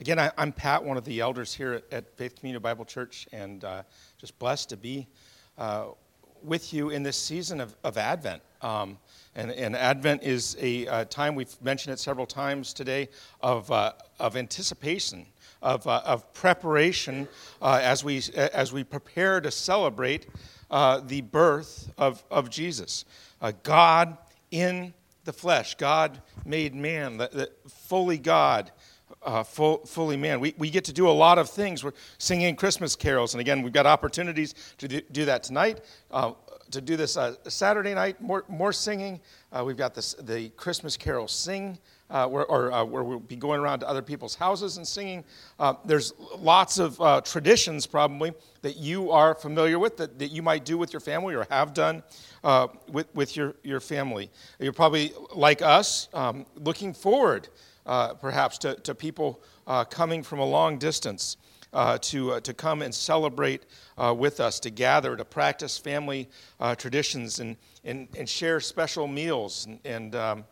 Again, I, am Pat, one of the elders here at, at Faith Community Bible Church, and uh, just blessed to be uh, with you in this season of, of Advent. Um, and, and, Advent is a uh, time, we've mentioned it several times today, of, uh, of anticipation, of, uh, of preparation uh, as, we, as we prepare to celebrate the birth of, of Jesus. God in the flesh, God made man, the, the fully God uh, full, fully man. We, we get to do a lot of things. We're singing Christmas carols, and again, we've got opportunities to do, that tonight. Uh, to do this uh, Saturday night, more, more singing. Uh, we've got this, the Christmas carol sing, uh, where, or, uh, where we'll be going around to other people's houses and singing. there's lots of traditions, probably, that you are familiar with, that, that you might do with your family or have done with, with your, your family. You're probably, like us, um, looking forward uh, perhaps to, to people uh, coming from a long distance uh, to, uh, to come and celebrate uh, with us, to gather, to practice family uh, traditions and, and, and share special meals. And, and um,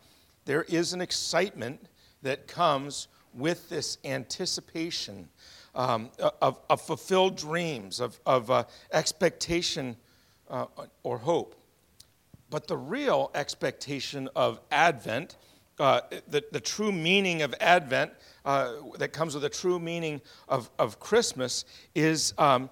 there is an excitement that comes with this anticipation um, of, of, fulfilled dreams, of, of expectation or hope. But the real expectation of Advent uh, the, the true meaning of Advent, uh, that comes with the true meaning of, of Christmas, is, um,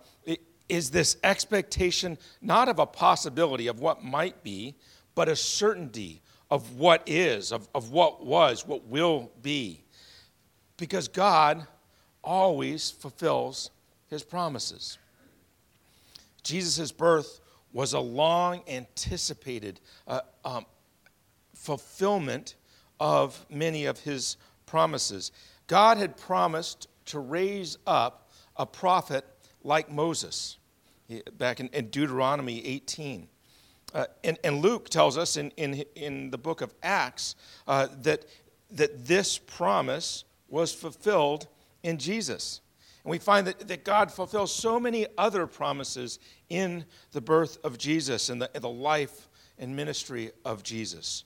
is this expectation not of a possibility of what might be, but a certainty of what is, of, of what was, what will be. Because God always fulfills his promises. Jesus' birth was a long anticipated uh, um, fulfillment of many of his promises. God had promised to raise up a prophet like Moses back in, in Deuteronomy 18. Uh, and, and, Luke tells us in, in, in the book of Acts uh, that, that this promise was fulfilled in Jesus. And we find that, that God fulfills so many other promises in the birth of Jesus and the, the life and ministry of Jesus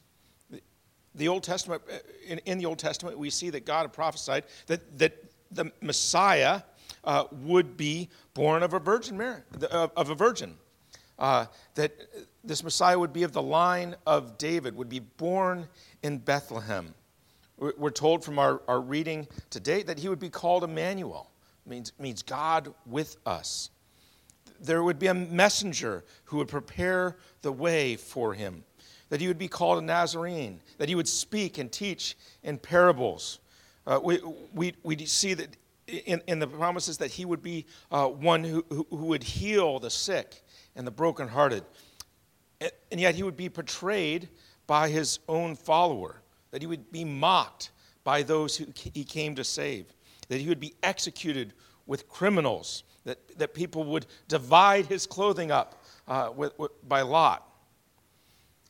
the Old Testament, uh, in, in, the Old Testament, we see that God had prophesied that, that the Messiah uh, would be born of a virgin Mary, of a virgin. Uh, that this Messiah would be of the line of David, would be born in Bethlehem. We're told from our, our reading today that he would be called Emmanuel, means, means God with us. There would be a messenger who would prepare the way for him that he would be called a Nazarene, that he would speak and teach in parables. Uh, we, we, we see that in, in the promises that he would be uh, one who, who, would heal the sick and the brokenhearted. And yet he would be portrayed by his own follower, that he would be mocked by those who he came to save, that he would be executed with criminals, that, that people would divide his clothing up uh, with, with, by lot.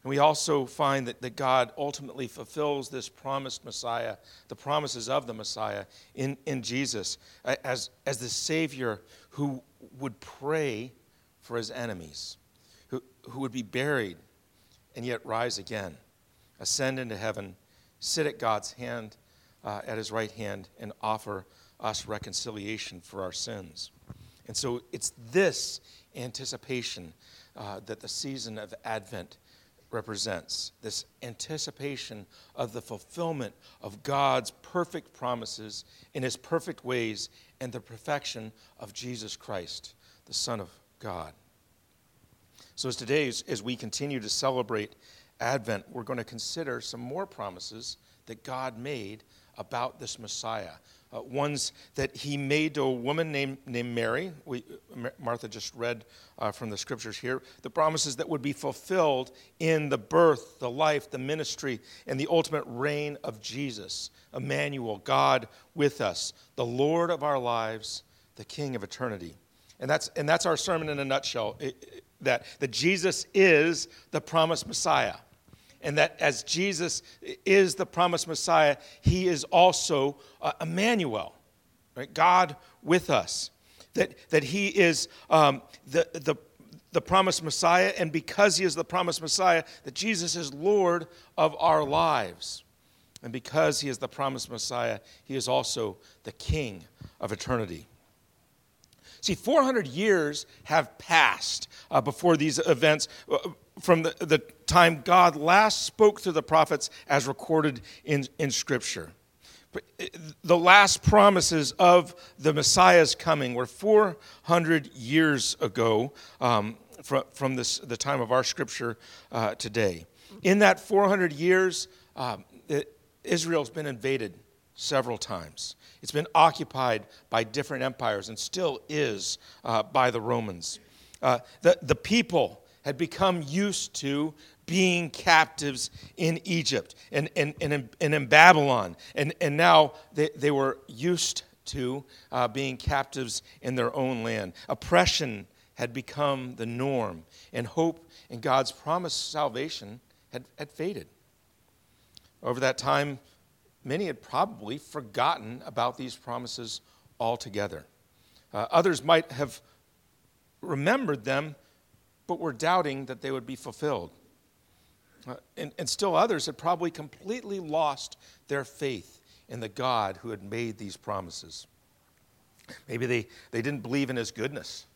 And we also find that, that God ultimately fulfills this promised Messiah, the promises of the Messiah in, in Jesus, as, as the Savior who would pray for his enemies, who, who would be buried and yet rise again, ascend into heaven, sit at God's hand, uh, at his right hand, and offer us reconciliation for our sins. And so it's this anticipation uh, that the season of Advent represents this anticipation of the fulfillment of God's perfect promises in his perfect ways and the perfection of Jesus Christ, the Son of God. So, as today, as we continue to celebrate Advent, we're going to consider some more promises that God made about this Messiah, uh, ones that he made to a woman named, named Mary. We, Martha just read uh, from the scriptures here. The promises that would be fulfilled in the birth, the life, the ministry, and the ultimate reign of Jesus, Emmanuel, God with us, the Lord of our lives, the King of eternity. And that's, and that's our sermon in a nutshell it, that, that Jesus is the promised Messiah and that as Jesus is the promised Messiah, he is also uh, Emmanuel, right? God with us. That, that he is um, the, the, the promised Messiah, and because he is the promised Messiah, that Jesus is Lord of our lives. And because he is the promised Messiah, he is also the king of eternity. See, 400 years have passed uh, before these events uh, from the, the time God last spoke through the prophets as recorded in, in Scripture. But uh, the last promises of the Messiah's coming were 400 years ago um, from, from this, the time of our Scripture uh, today. In that 400 years, um, it, Israel's been invaded several times. It's been occupied by different empires and still is uh, by the Romans. Uh, the, the people had become used to being captives in Egypt and, and, and, in, and in Babylon. And, and now they, they were used to uh, being captives in their own land. Oppression had become the norm, and hope in God's promised salvation had, had faded. Over that time, many had probably forgotten about these promises altogether. Uh, others might have remembered them, but were doubting that they would be fulfilled. Uh, and, and still others had probably completely lost their faith in the God who had made these promises. Maybe they, they didn't believe in his goodness,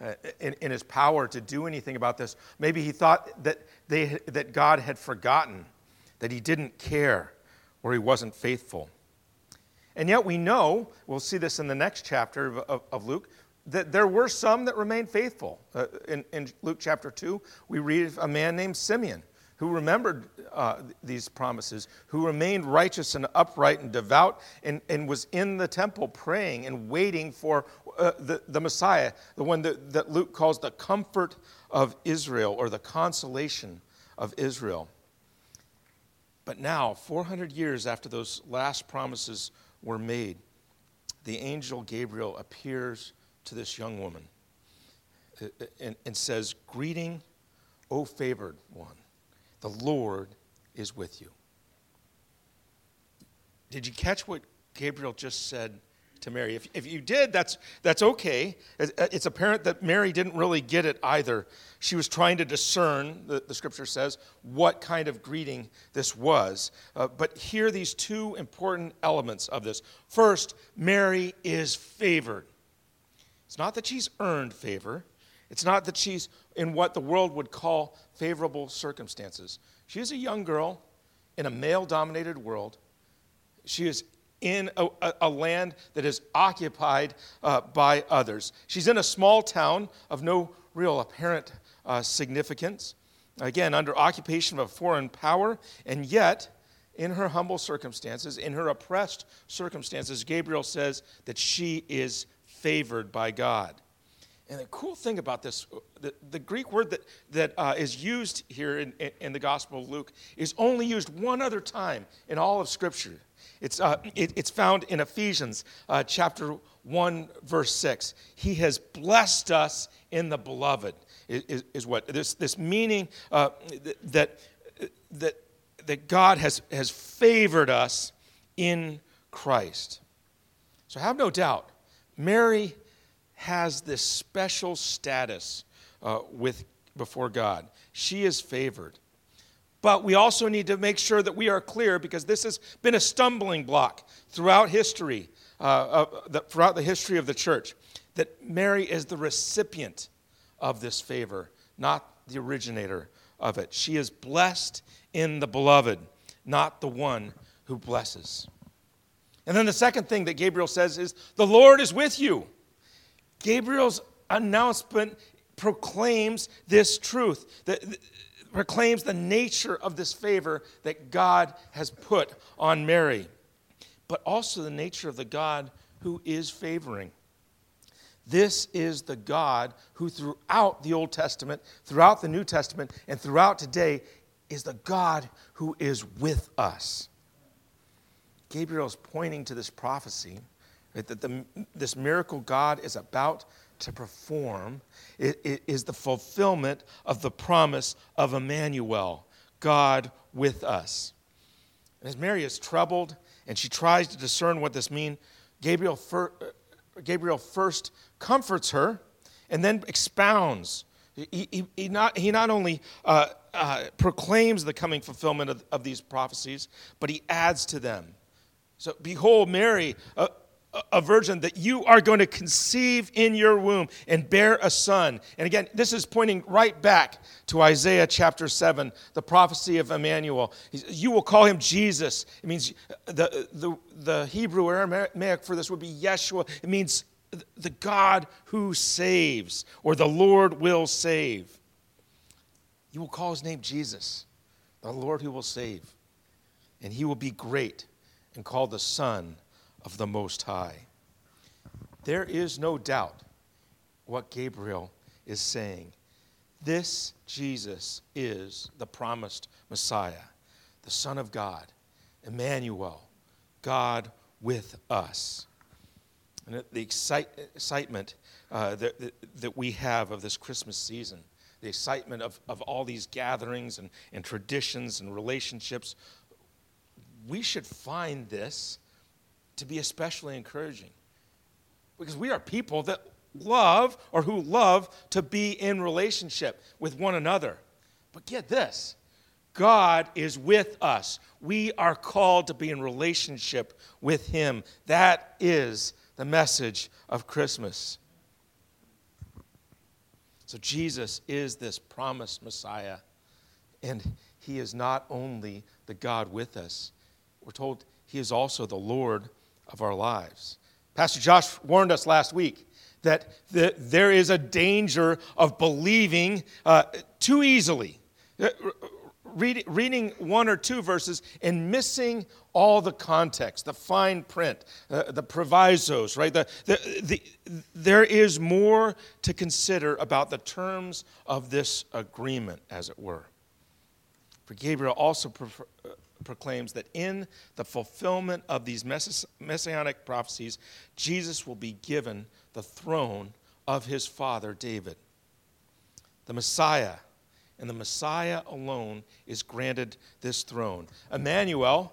uh, in, in his power to do anything about this. Maybe he thought that, they, that God had forgotten, that he didn't care, or he wasn't faithful. And yet we know, we'll see this in the next chapter of, of, of Luke, that there were some that remained faithful. Uh, in, in, Luke chapter 2, we read of a man named Simeon who remembered uh, these promises, who remained righteous and upright and devout, and, and was in the temple praying and waiting for uh, the, the Messiah, the one that, that Luke calls the comfort of Israel or the consolation of Israel. But now, 400 years after those last promises were made, the angel Gabriel appears to this young woman uh, uh, and, and says, Greeting, O favored one, the Lord is with you. Did you catch what Gabriel just said to Mary. If, if you did, that's, that's okay. It's apparent that Mary didn't really get it either. She was trying to discern, the, the scripture says, what kind of greeting this was. Uh, but here are these two important elements of this. First, Mary is favored. It's not that she's earned favor, it's not that she's in what the world would call favorable circumstances. She is a young girl in a male dominated world. She is in a, a, land that is occupied uh, by others. She's in a small town of no real apparent uh, significance, again, under occupation of a foreign power, and yet, in her humble circumstances, in her oppressed circumstances, Gabriel says that she is favored by God. And the cool thing about this, the, the Greek word that, that uh, is used here in, in the Gospel of Luke is only used one other time in all of Scripture. It's, uh, it, it's found in Ephesians uh, chapter 1, verse 6. He has blessed us in the beloved, is, is what this, this meaning uh, that, that, that God has, has favored us in Christ. So have no doubt, Mary has this special status uh, with, before God. She is favored. But we also need to make sure that we are clear because this has been a stumbling block throughout history, uh, the, throughout the history of the church, that Mary is the recipient of this favor, not the originator of it. She is blessed in the beloved, not the one who blesses. And then the second thing that Gabriel says is, The Lord is with you. Gabriel's announcement proclaims this truth. That, proclaims the nature of this favor that God has put on Mary, but also the nature of the God who is favoring. This is the God who, throughout the Old Testament, throughout the New Testament, and throughout today, is the God who is with us. Gabriel is pointing to this prophecy right, that the, this miracle God is about to perform it, it is the fulfillment of the promise of Emmanuel, God with us. And as Mary is troubled and she tries to discern what this means, Gabriel, fir- Gabriel first comforts her and then expounds He, he, he, not, he not only uh, uh, proclaims the coming fulfillment of, of, these prophecies, but he adds to them. So, behold, Mary, a, a virgin, that you are going to conceive in your womb and bear a son. And again, this is pointing right back to Isaiah chapter 7, the prophecy of Emmanuel. You will call him Jesus. It means uh, the, the, the Hebrew Aramaic for this would be Yeshua. It means the God who saves, or the Lord will save. You will call his name Jesus, the Lord who will save. And he will be great and called the Son of the Most High. There is no doubt what Gabriel is saying. This Jesus is the promised Messiah, the Son of God, Emmanuel, God with us. And the excite, excitement uh, that, that we have of this Christmas season, the excitement of, of all these gatherings and, and traditions and relationships, we should find this to be especially encouraging. Because we are people that love or who love to be in relationship with one another. But get this God is with us. We are called to be in relationship with Him. That is the message of Christmas. So, Jesus is this promised Messiah, and He is not only the God with us, we're told He is also the Lord of our lives. Pastor Josh warned us last week that the, there is a danger of believing uh, too easily. Uh, read, reading one or two verses and missing all the context, the fine print, uh, the provisos, right? The, the, the, there is more to consider about the terms of this agreement, as it were. For Gabriel also uh, proclaims that in the fulfillment of these messianic prophecies, Jesus will be given the throne of his father David. The Messiah and the Messiah alone is granted this throne. Emmanuel,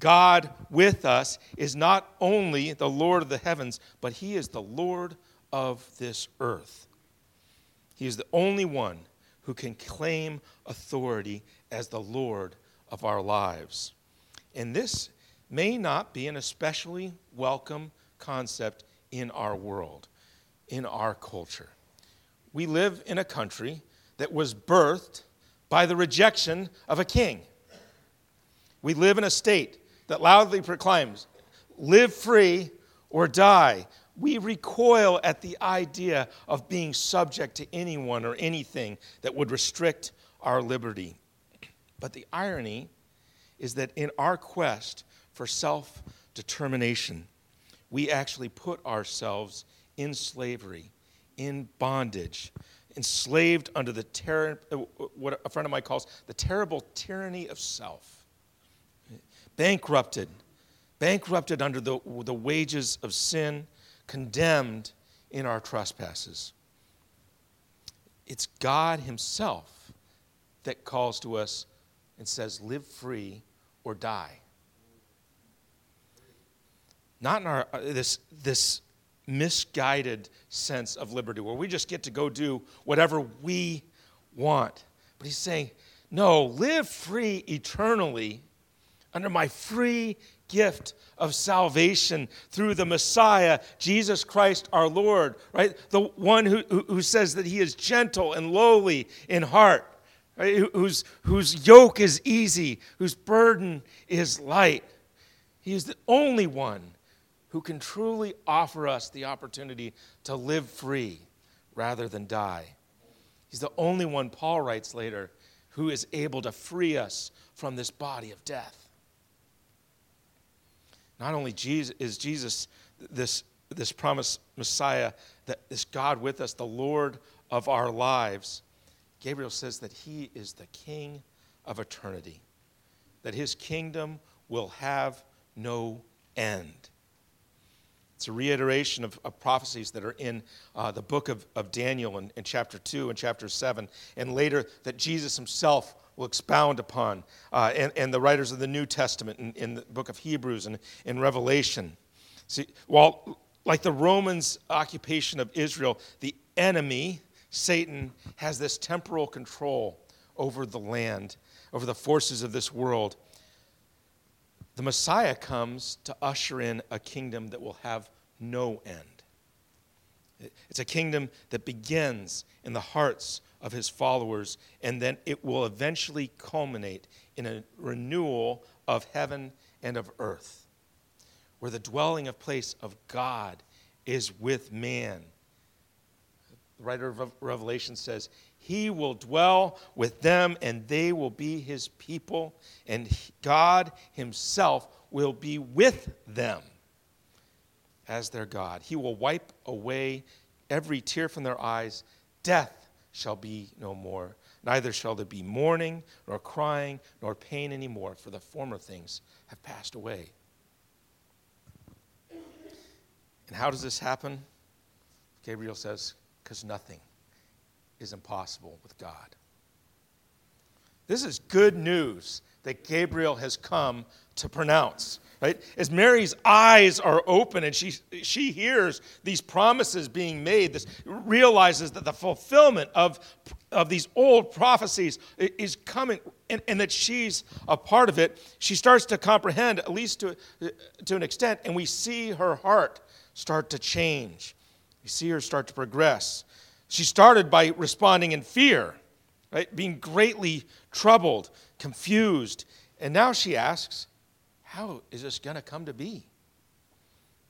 God with us, is not only the Lord of the heavens, but he is the Lord of this earth. He is the only one who can claim authority as the Lord of our lives. And this may not be an especially welcome concept in our world, in our culture. We live in a country that was birthed by the rejection of a king. We live in a state that loudly proclaims, live free or die. We recoil at the idea of being subject to anyone or anything that would restrict our liberty. But the irony is that in our quest for self determination, we actually put ourselves in slavery, in bondage, enslaved under the what a friend of mine calls the terrible tyranny of self, bankrupted, bankrupted under the, the wages of sin, condemned in our trespasses. It's God Himself that calls to us and says, Live free or die. Not in our, uh, this, this misguided sense of liberty where we just get to go do whatever we want. But he's saying, no, live free eternally under my free gift of salvation through the Messiah, Jesus Christ our Lord, right? The one who, who says that he is gentle and lowly in heart? Whose, whose yoke is easy, whose burden is light. He is the only one who can truly offer us the opportunity to live free rather than die. He's the only one, Paul writes later, who is able to free us from this body of death. Not only Jesus, is Jesus this, this promised Messiah, that this God with us, the Lord of our lives, Gabriel says that he is the King of eternity, that his kingdom will have no end. It's a reiteration of, of prophecies that are in uh, the book of, of Daniel in, in chapter 2 and chapter 7, and later that Jesus himself will expound upon, uh, and, and the writers of the New Testament in, in the book of Hebrews and in Revelation. See, while like the Romans' occupation of Israel, the enemy, Satan has this temporal control over the land, over the forces of this world. The Messiah comes to usher in a kingdom that will have no end. It's a kingdom that begins in the hearts of his followers, and then it will eventually culminate in a renewal of heaven and of earth, where the dwelling of place of God is with man. The writer of Revelation says, He will dwell with them, and they will be His people, and God Himself will be with them as their God. He will wipe away every tear from their eyes. Death shall be no more. Neither shall there be mourning, nor crying, nor pain anymore, for the former things have passed away. And how does this happen? Gabriel says, because nothing is impossible with God. This is good news that Gabriel has come to pronounce right as mary's eyes are open and she she hears these promises being made this realizes that the fulfillment of of these old prophecies is coming and, and that she's a part of it she starts to comprehend at least to to an extent and we see her heart start to change we see her start to progress she started by responding in fear right being greatly troubled confused and now she asks how is this going to come to be?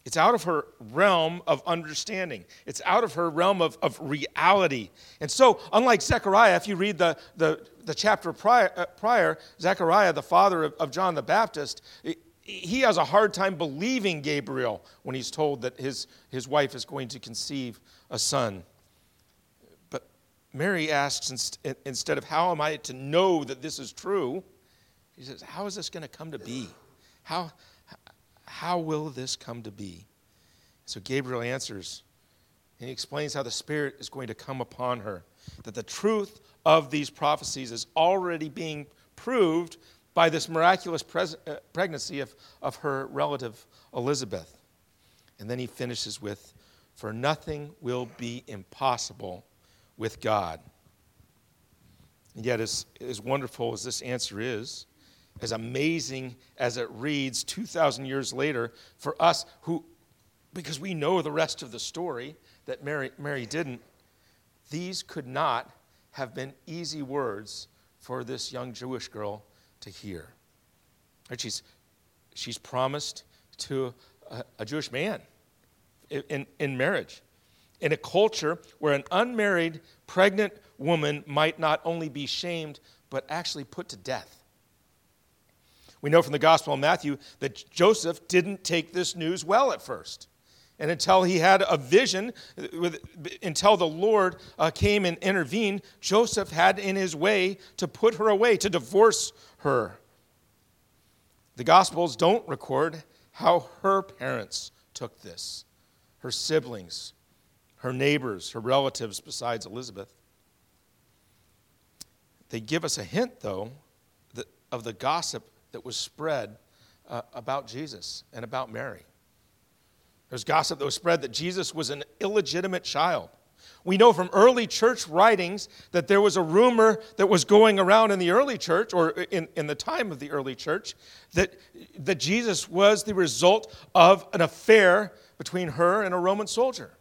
It's out of her realm of understanding. It's out of her realm of, of reality. And so, unlike Zechariah, if you read the, the, the chapter prior, uh, prior, Zechariah, the father of, of John the Baptist, he has a hard time believing Gabriel when he's told that his, his wife is going to conceive a son. But Mary asks instead of, How am I to know that this is true? She says, How is this going to come to be? How, how will this come to be? So Gabriel answers, and he explains how the Spirit is going to come upon her, that the truth of these prophecies is already being proved by this miraculous pres- uh, pregnancy of, of her relative Elizabeth. And then he finishes with, For nothing will be impossible with God. And yet, as, as wonderful as this answer is, as amazing as it reads 2,000 years later for us who, because we know the rest of the story that Mary, Mary didn't, these could not have been easy words for this young Jewish girl to hear. Right? She's, she's promised to a, a Jewish man in, in marriage. In a culture where an unmarried pregnant woman might not only be shamed, but actually put to death. We know from the Gospel of Matthew that Joseph didn't take this news well at first. And until he had a vision, until the Lord uh, came and intervened, Joseph had in his way to put her away, to divorce her. The Gospels don't record how her parents took this her siblings, her neighbors, her relatives, besides Elizabeth. They give us a hint, though, of the gossip that was spread uh, about Jesus and about Mary. There's gossip that was spread that Jesus was an illegitimate child. We know from early church writings that there was a rumor that was going around in the early church, or in, in the time of the early church, that, that Jesus was the result of an affair between her and a Roman soldier.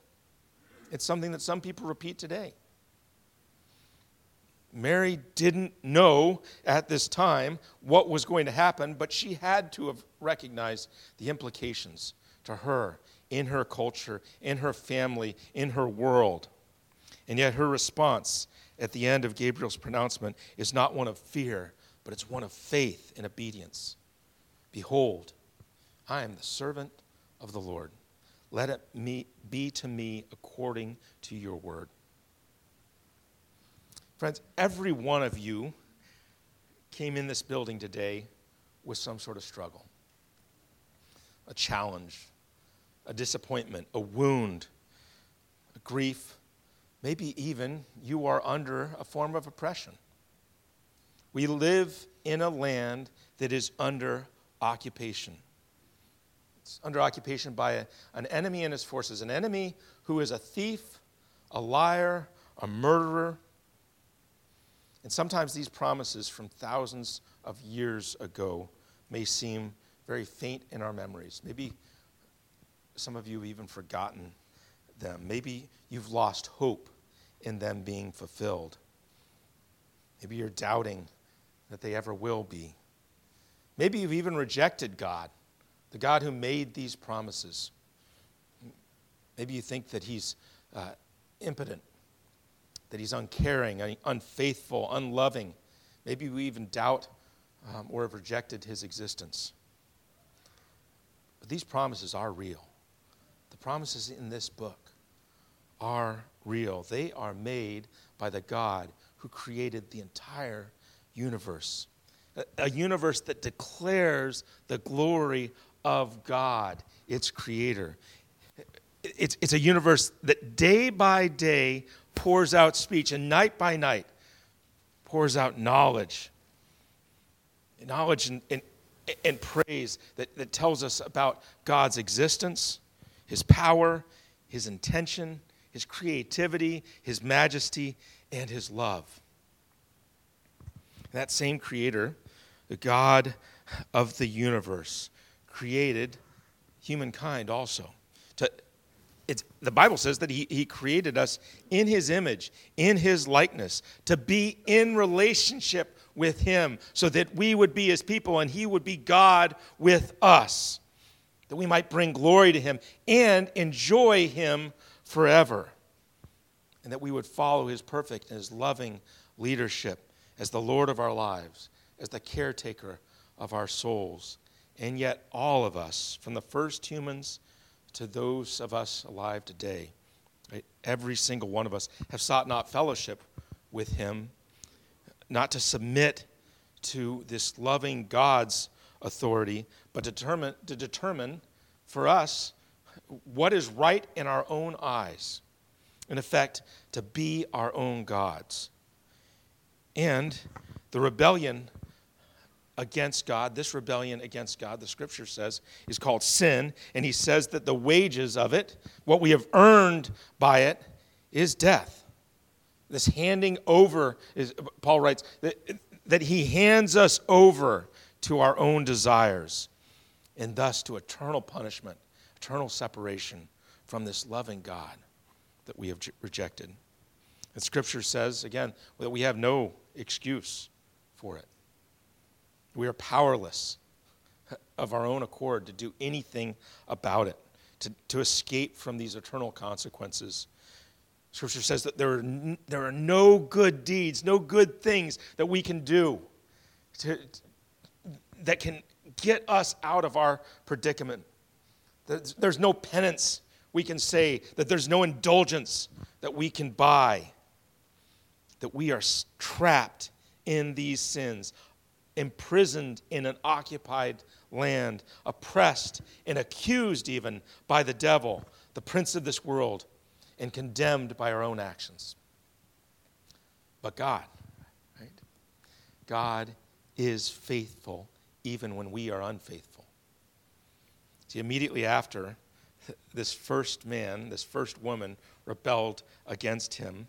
It's something that some people repeat today. Mary didn't know at this time what was going to happen, but she had to have recognized the implications to her in her culture, in her family, in her world. And yet her response at the end of Gabriel's pronouncement is not one of fear, but it's one of faith and obedience. Behold, I am the servant of the Lord. Let it be to me according to your word. Friends, every one of you came in this building today with some sort of struggle a challenge, a disappointment, a wound, a grief. Maybe even you are under a form of oppression. We live in a land that is under occupation. It's under occupation by a, an enemy and his forces, an enemy who is a thief, a liar, a murderer. And sometimes these promises from thousands of years ago may seem very faint in our memories. Maybe some of you have even forgotten them. Maybe you've lost hope in them being fulfilled. Maybe you're doubting that they ever will be. Maybe you've even rejected God, the God who made these promises. Maybe you think that He's uh, impotent, that He's uncaring, unfaithful, unloving. Maybe we even doubt um, or have rejected His existence. But these promises are real. The promises in this book are real. They are made by the God who created the entire universe. A, universe that declares the glory of God, its creator. It's, it's a universe that day by day pours out speech and night by night pours out knowledge. Knowledge and, and, and praise that, that tells us about God's existence, His power, His intention, His creativity, His majesty, and His love. That same Creator, the God of the universe, created humankind also. To, it's, the Bible says that he, he created us in His image, in His likeness, to be in relationship with Him, so that we would be His people and He would be God with us, that we might bring glory to Him and enjoy Him forever, and that we would follow His perfect and His loving leadership as the Lord of our lives, as the caretaker of our souls. And yet, all of us, from the first humans to those of us alive today, right, every single one of us, have sought not fellowship with Him, not to submit to this loving God's authority, but determine, to determine for us what is right in our own eyes. In effect, to be our own gods. And the rebellion against God, this rebellion against God, the scripture says, is called sin. And he says that the wages of it, what we have earned by it, is death. This handing over, is, Paul writes, that, that he hands us over to our own desires and thus to eternal punishment, eternal separation from this loving God that we have rejected. And Scripture says, again, that we have no excuse for it. We are powerless of our own accord to do anything about it, to, to escape from these eternal consequences. Scripture says that there are, n- there are no good deeds, no good things that we can do to, that can get us out of our predicament. There's, no penance we can say, that there's no indulgence that we can buy that we are trapped in these sins, imprisoned in an occupied land, oppressed and accused even by the devil, the prince of this world, and condemned by our own actions. But God, right? God is faithful even when we are unfaithful. See, immediately after this first man, this first woman rebelled against him,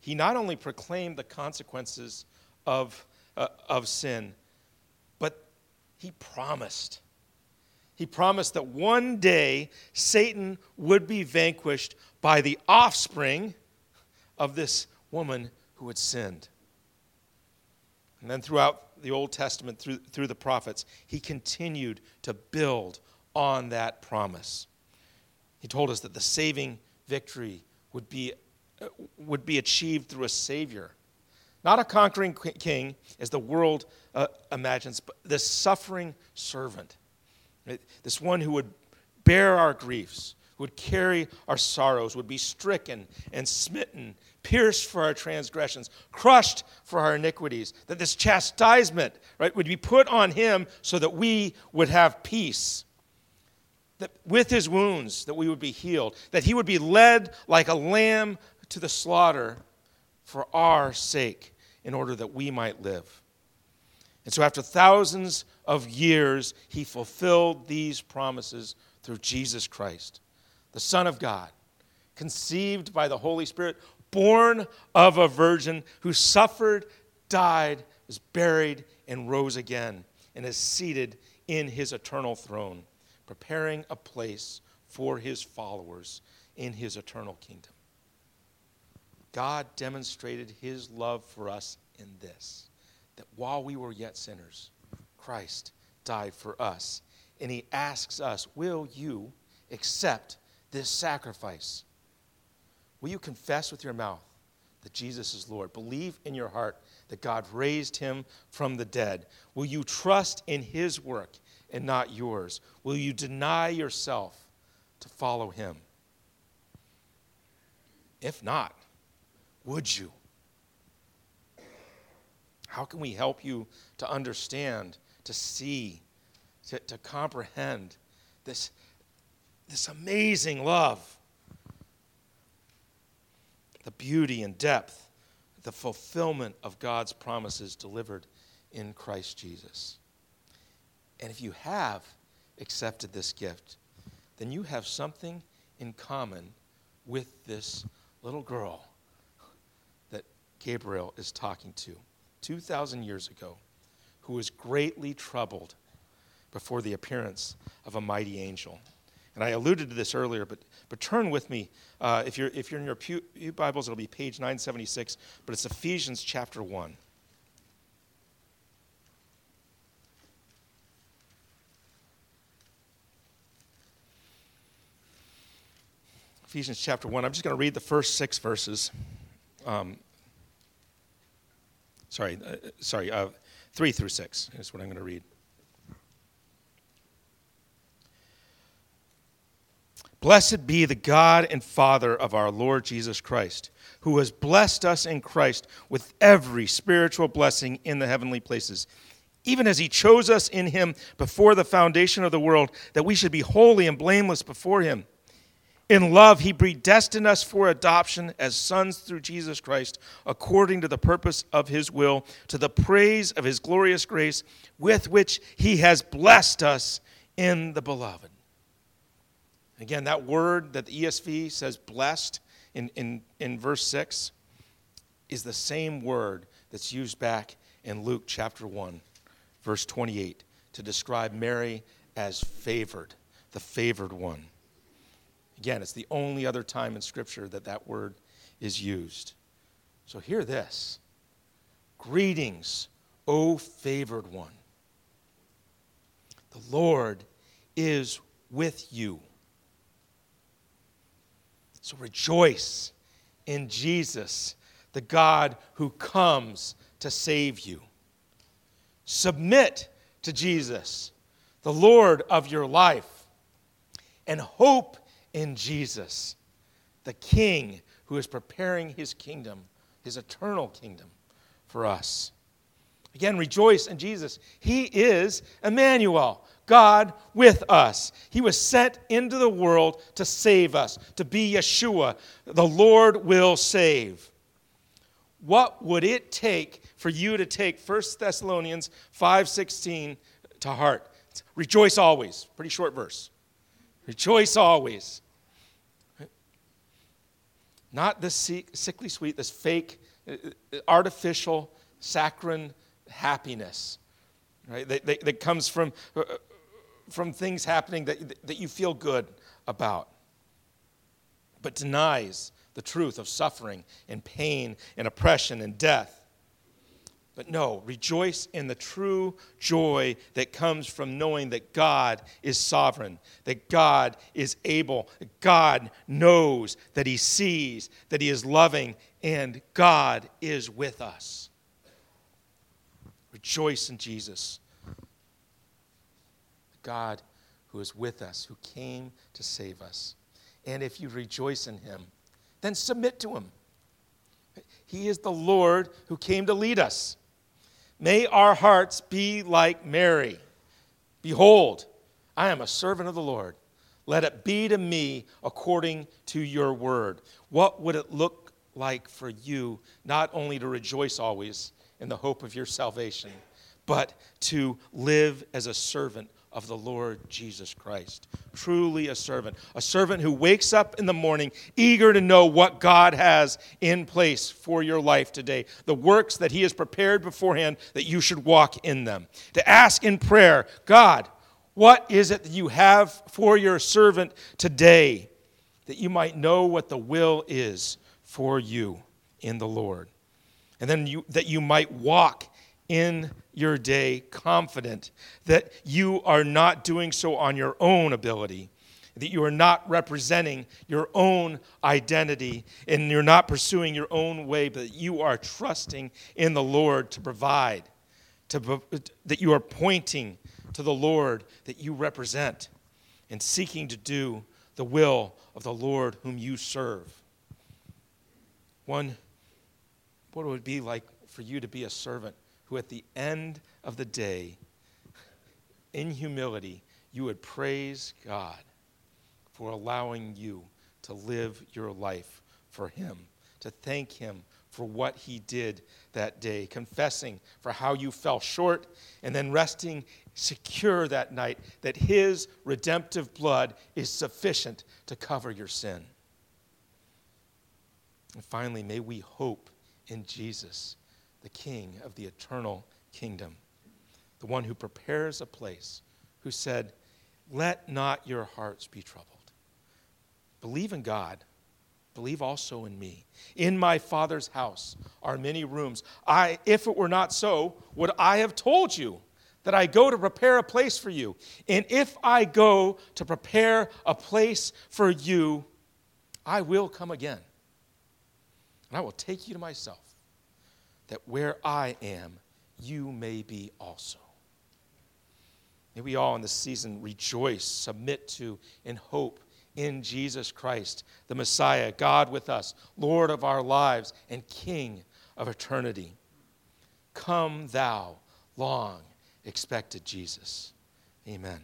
he not only proclaimed the consequences of, uh, of sin, but he promised. He promised that one day Satan would be vanquished by the offspring of this woman who had sinned. And then throughout the Old Testament, through, through the prophets, he continued to build on that promise. He told us that the saving victory would be would be achieved through a Savior. Not a conquering king, as the world uh, imagines, but this suffering servant. Right? This one who would bear our griefs, who would carry our sorrows, would be stricken and smitten, pierced for our transgressions, crushed for our iniquities. That this chastisement right, would be put on him so that we would have peace that with his wounds that we would be healed that he would be led like a lamb to the slaughter for our sake in order that we might live. And so, after thousands of years, he fulfilled these promises through Jesus Christ, the Son of God, conceived by the Holy Spirit, born of a virgin, who suffered, died, was buried, and rose again, and is seated in his eternal throne, preparing a place for his followers in his eternal kingdom. God demonstrated his love for us in this that while we were yet sinners, Christ died for us. And he asks us, Will you accept this sacrifice? Will you confess with your mouth that Jesus is Lord? Believe in your heart that God raised him from the dead? Will you trust in his work and not yours? Will you deny yourself to follow him? If not, would you? How can we help you to understand, to see, to, to comprehend this, this amazing love? The beauty and depth, the fulfillment of God's promises delivered in Christ Jesus. And if you have accepted this gift, then you have something in common with this little girl that Gabriel is talking to 2,000 years ago, who was greatly troubled before the appearance of a mighty angel. And I alluded to this earlier, but, but turn with me. Uh, if, you're, if you're in your Pew, Pew Bibles, it'll be page 976, but it's Ephesians chapter 1. Ephesians chapter 1. I'm just going to read the first six verses. Um, sorry, uh, sorry, uh, 3 through 6 is what I'm going to read. Blessed be the God and Father of our Lord Jesus Christ, who has blessed us in Christ with every spiritual blessing in the heavenly places, even as he chose us in him before the foundation of the world, that we should be holy and blameless before him. In love, he predestined us for adoption as sons through Jesus Christ, according to the purpose of his will, to the praise of his glorious grace, with which he has blessed us in the beloved. Again, that word that the ESV says blessed in, in, in verse 6 is the same word that's used back in Luke chapter 1, verse 28, to describe Mary as favored, the favored one. Again, it's the only other time in Scripture that that word is used. So hear this Greetings, O favored one. The Lord is with you. So rejoice in Jesus, the God who comes to save you. Submit to Jesus, the Lord of your life, and hope in Jesus, the King who is preparing his kingdom, his eternal kingdom for us. Again, rejoice in Jesus. He is Emmanuel, God with us. He was sent into the world to save us, to be Yeshua. The Lord will save. What would it take for you to take 1 Thessalonians 5:16 to heart? Rejoice always. Pretty short verse. Rejoice always. Not this sickly sweet, this fake, uh, artificial, saccharine happiness, right? That, that, that comes from, uh, from things happening that, that you feel good about, but denies the truth of suffering and pain and oppression and death. But no, rejoice in the true joy that comes from knowing that God is sovereign, that God is able, that God knows, that He sees, that He is loving, and God is with us. Rejoice in Jesus, God who is with us, who came to save us. And if you rejoice in Him, then submit to Him. He is the Lord who came to lead us. May our hearts be like Mary. Behold, I am a servant of the Lord. Let it be to me according to your word. What would it look like for you not only to rejoice always in the hope of your salvation, but to live as a servant of the Lord Jesus Christ. Truly a servant. A servant who wakes up in the morning eager to know what God has in place for your life today. The works that He has prepared beforehand that you should walk in them. To ask in prayer, God, what is it that you have for your servant today that you might know what the will is for you in the Lord? And then you, that you might walk in your day confident that you are not doing so on your own ability, that you are not representing your own identity, and you're not pursuing your own way, but you are trusting in the Lord to provide, to, that you are pointing to the Lord that you represent, and seeking to do the will of the Lord whom you serve. One, what would it would be like for you to be a servant who at the end of the day, in humility, you would praise God for allowing you to live your life for Him, to thank Him for what He did that day, confessing for how you fell short, and then resting secure that night that His redemptive blood is sufficient to cover your sin. And finally, may we hope in Jesus the King of the eternal kingdom, the one who prepares a place, who said, Let not your hearts be troubled. Believe in God. Believe also in me. In my Father's house are many rooms. I, if it were not so, would I have told you that I go to prepare a place for you? And if I go to prepare a place for you, I will come again. And I will take you to myself that where I am, you may be also. May we all in this season rejoice, submit to, and hope in Jesus Christ, the Messiah, God with us, Lord of our lives, and King of eternity. Come, thou long expected Jesus. Amen.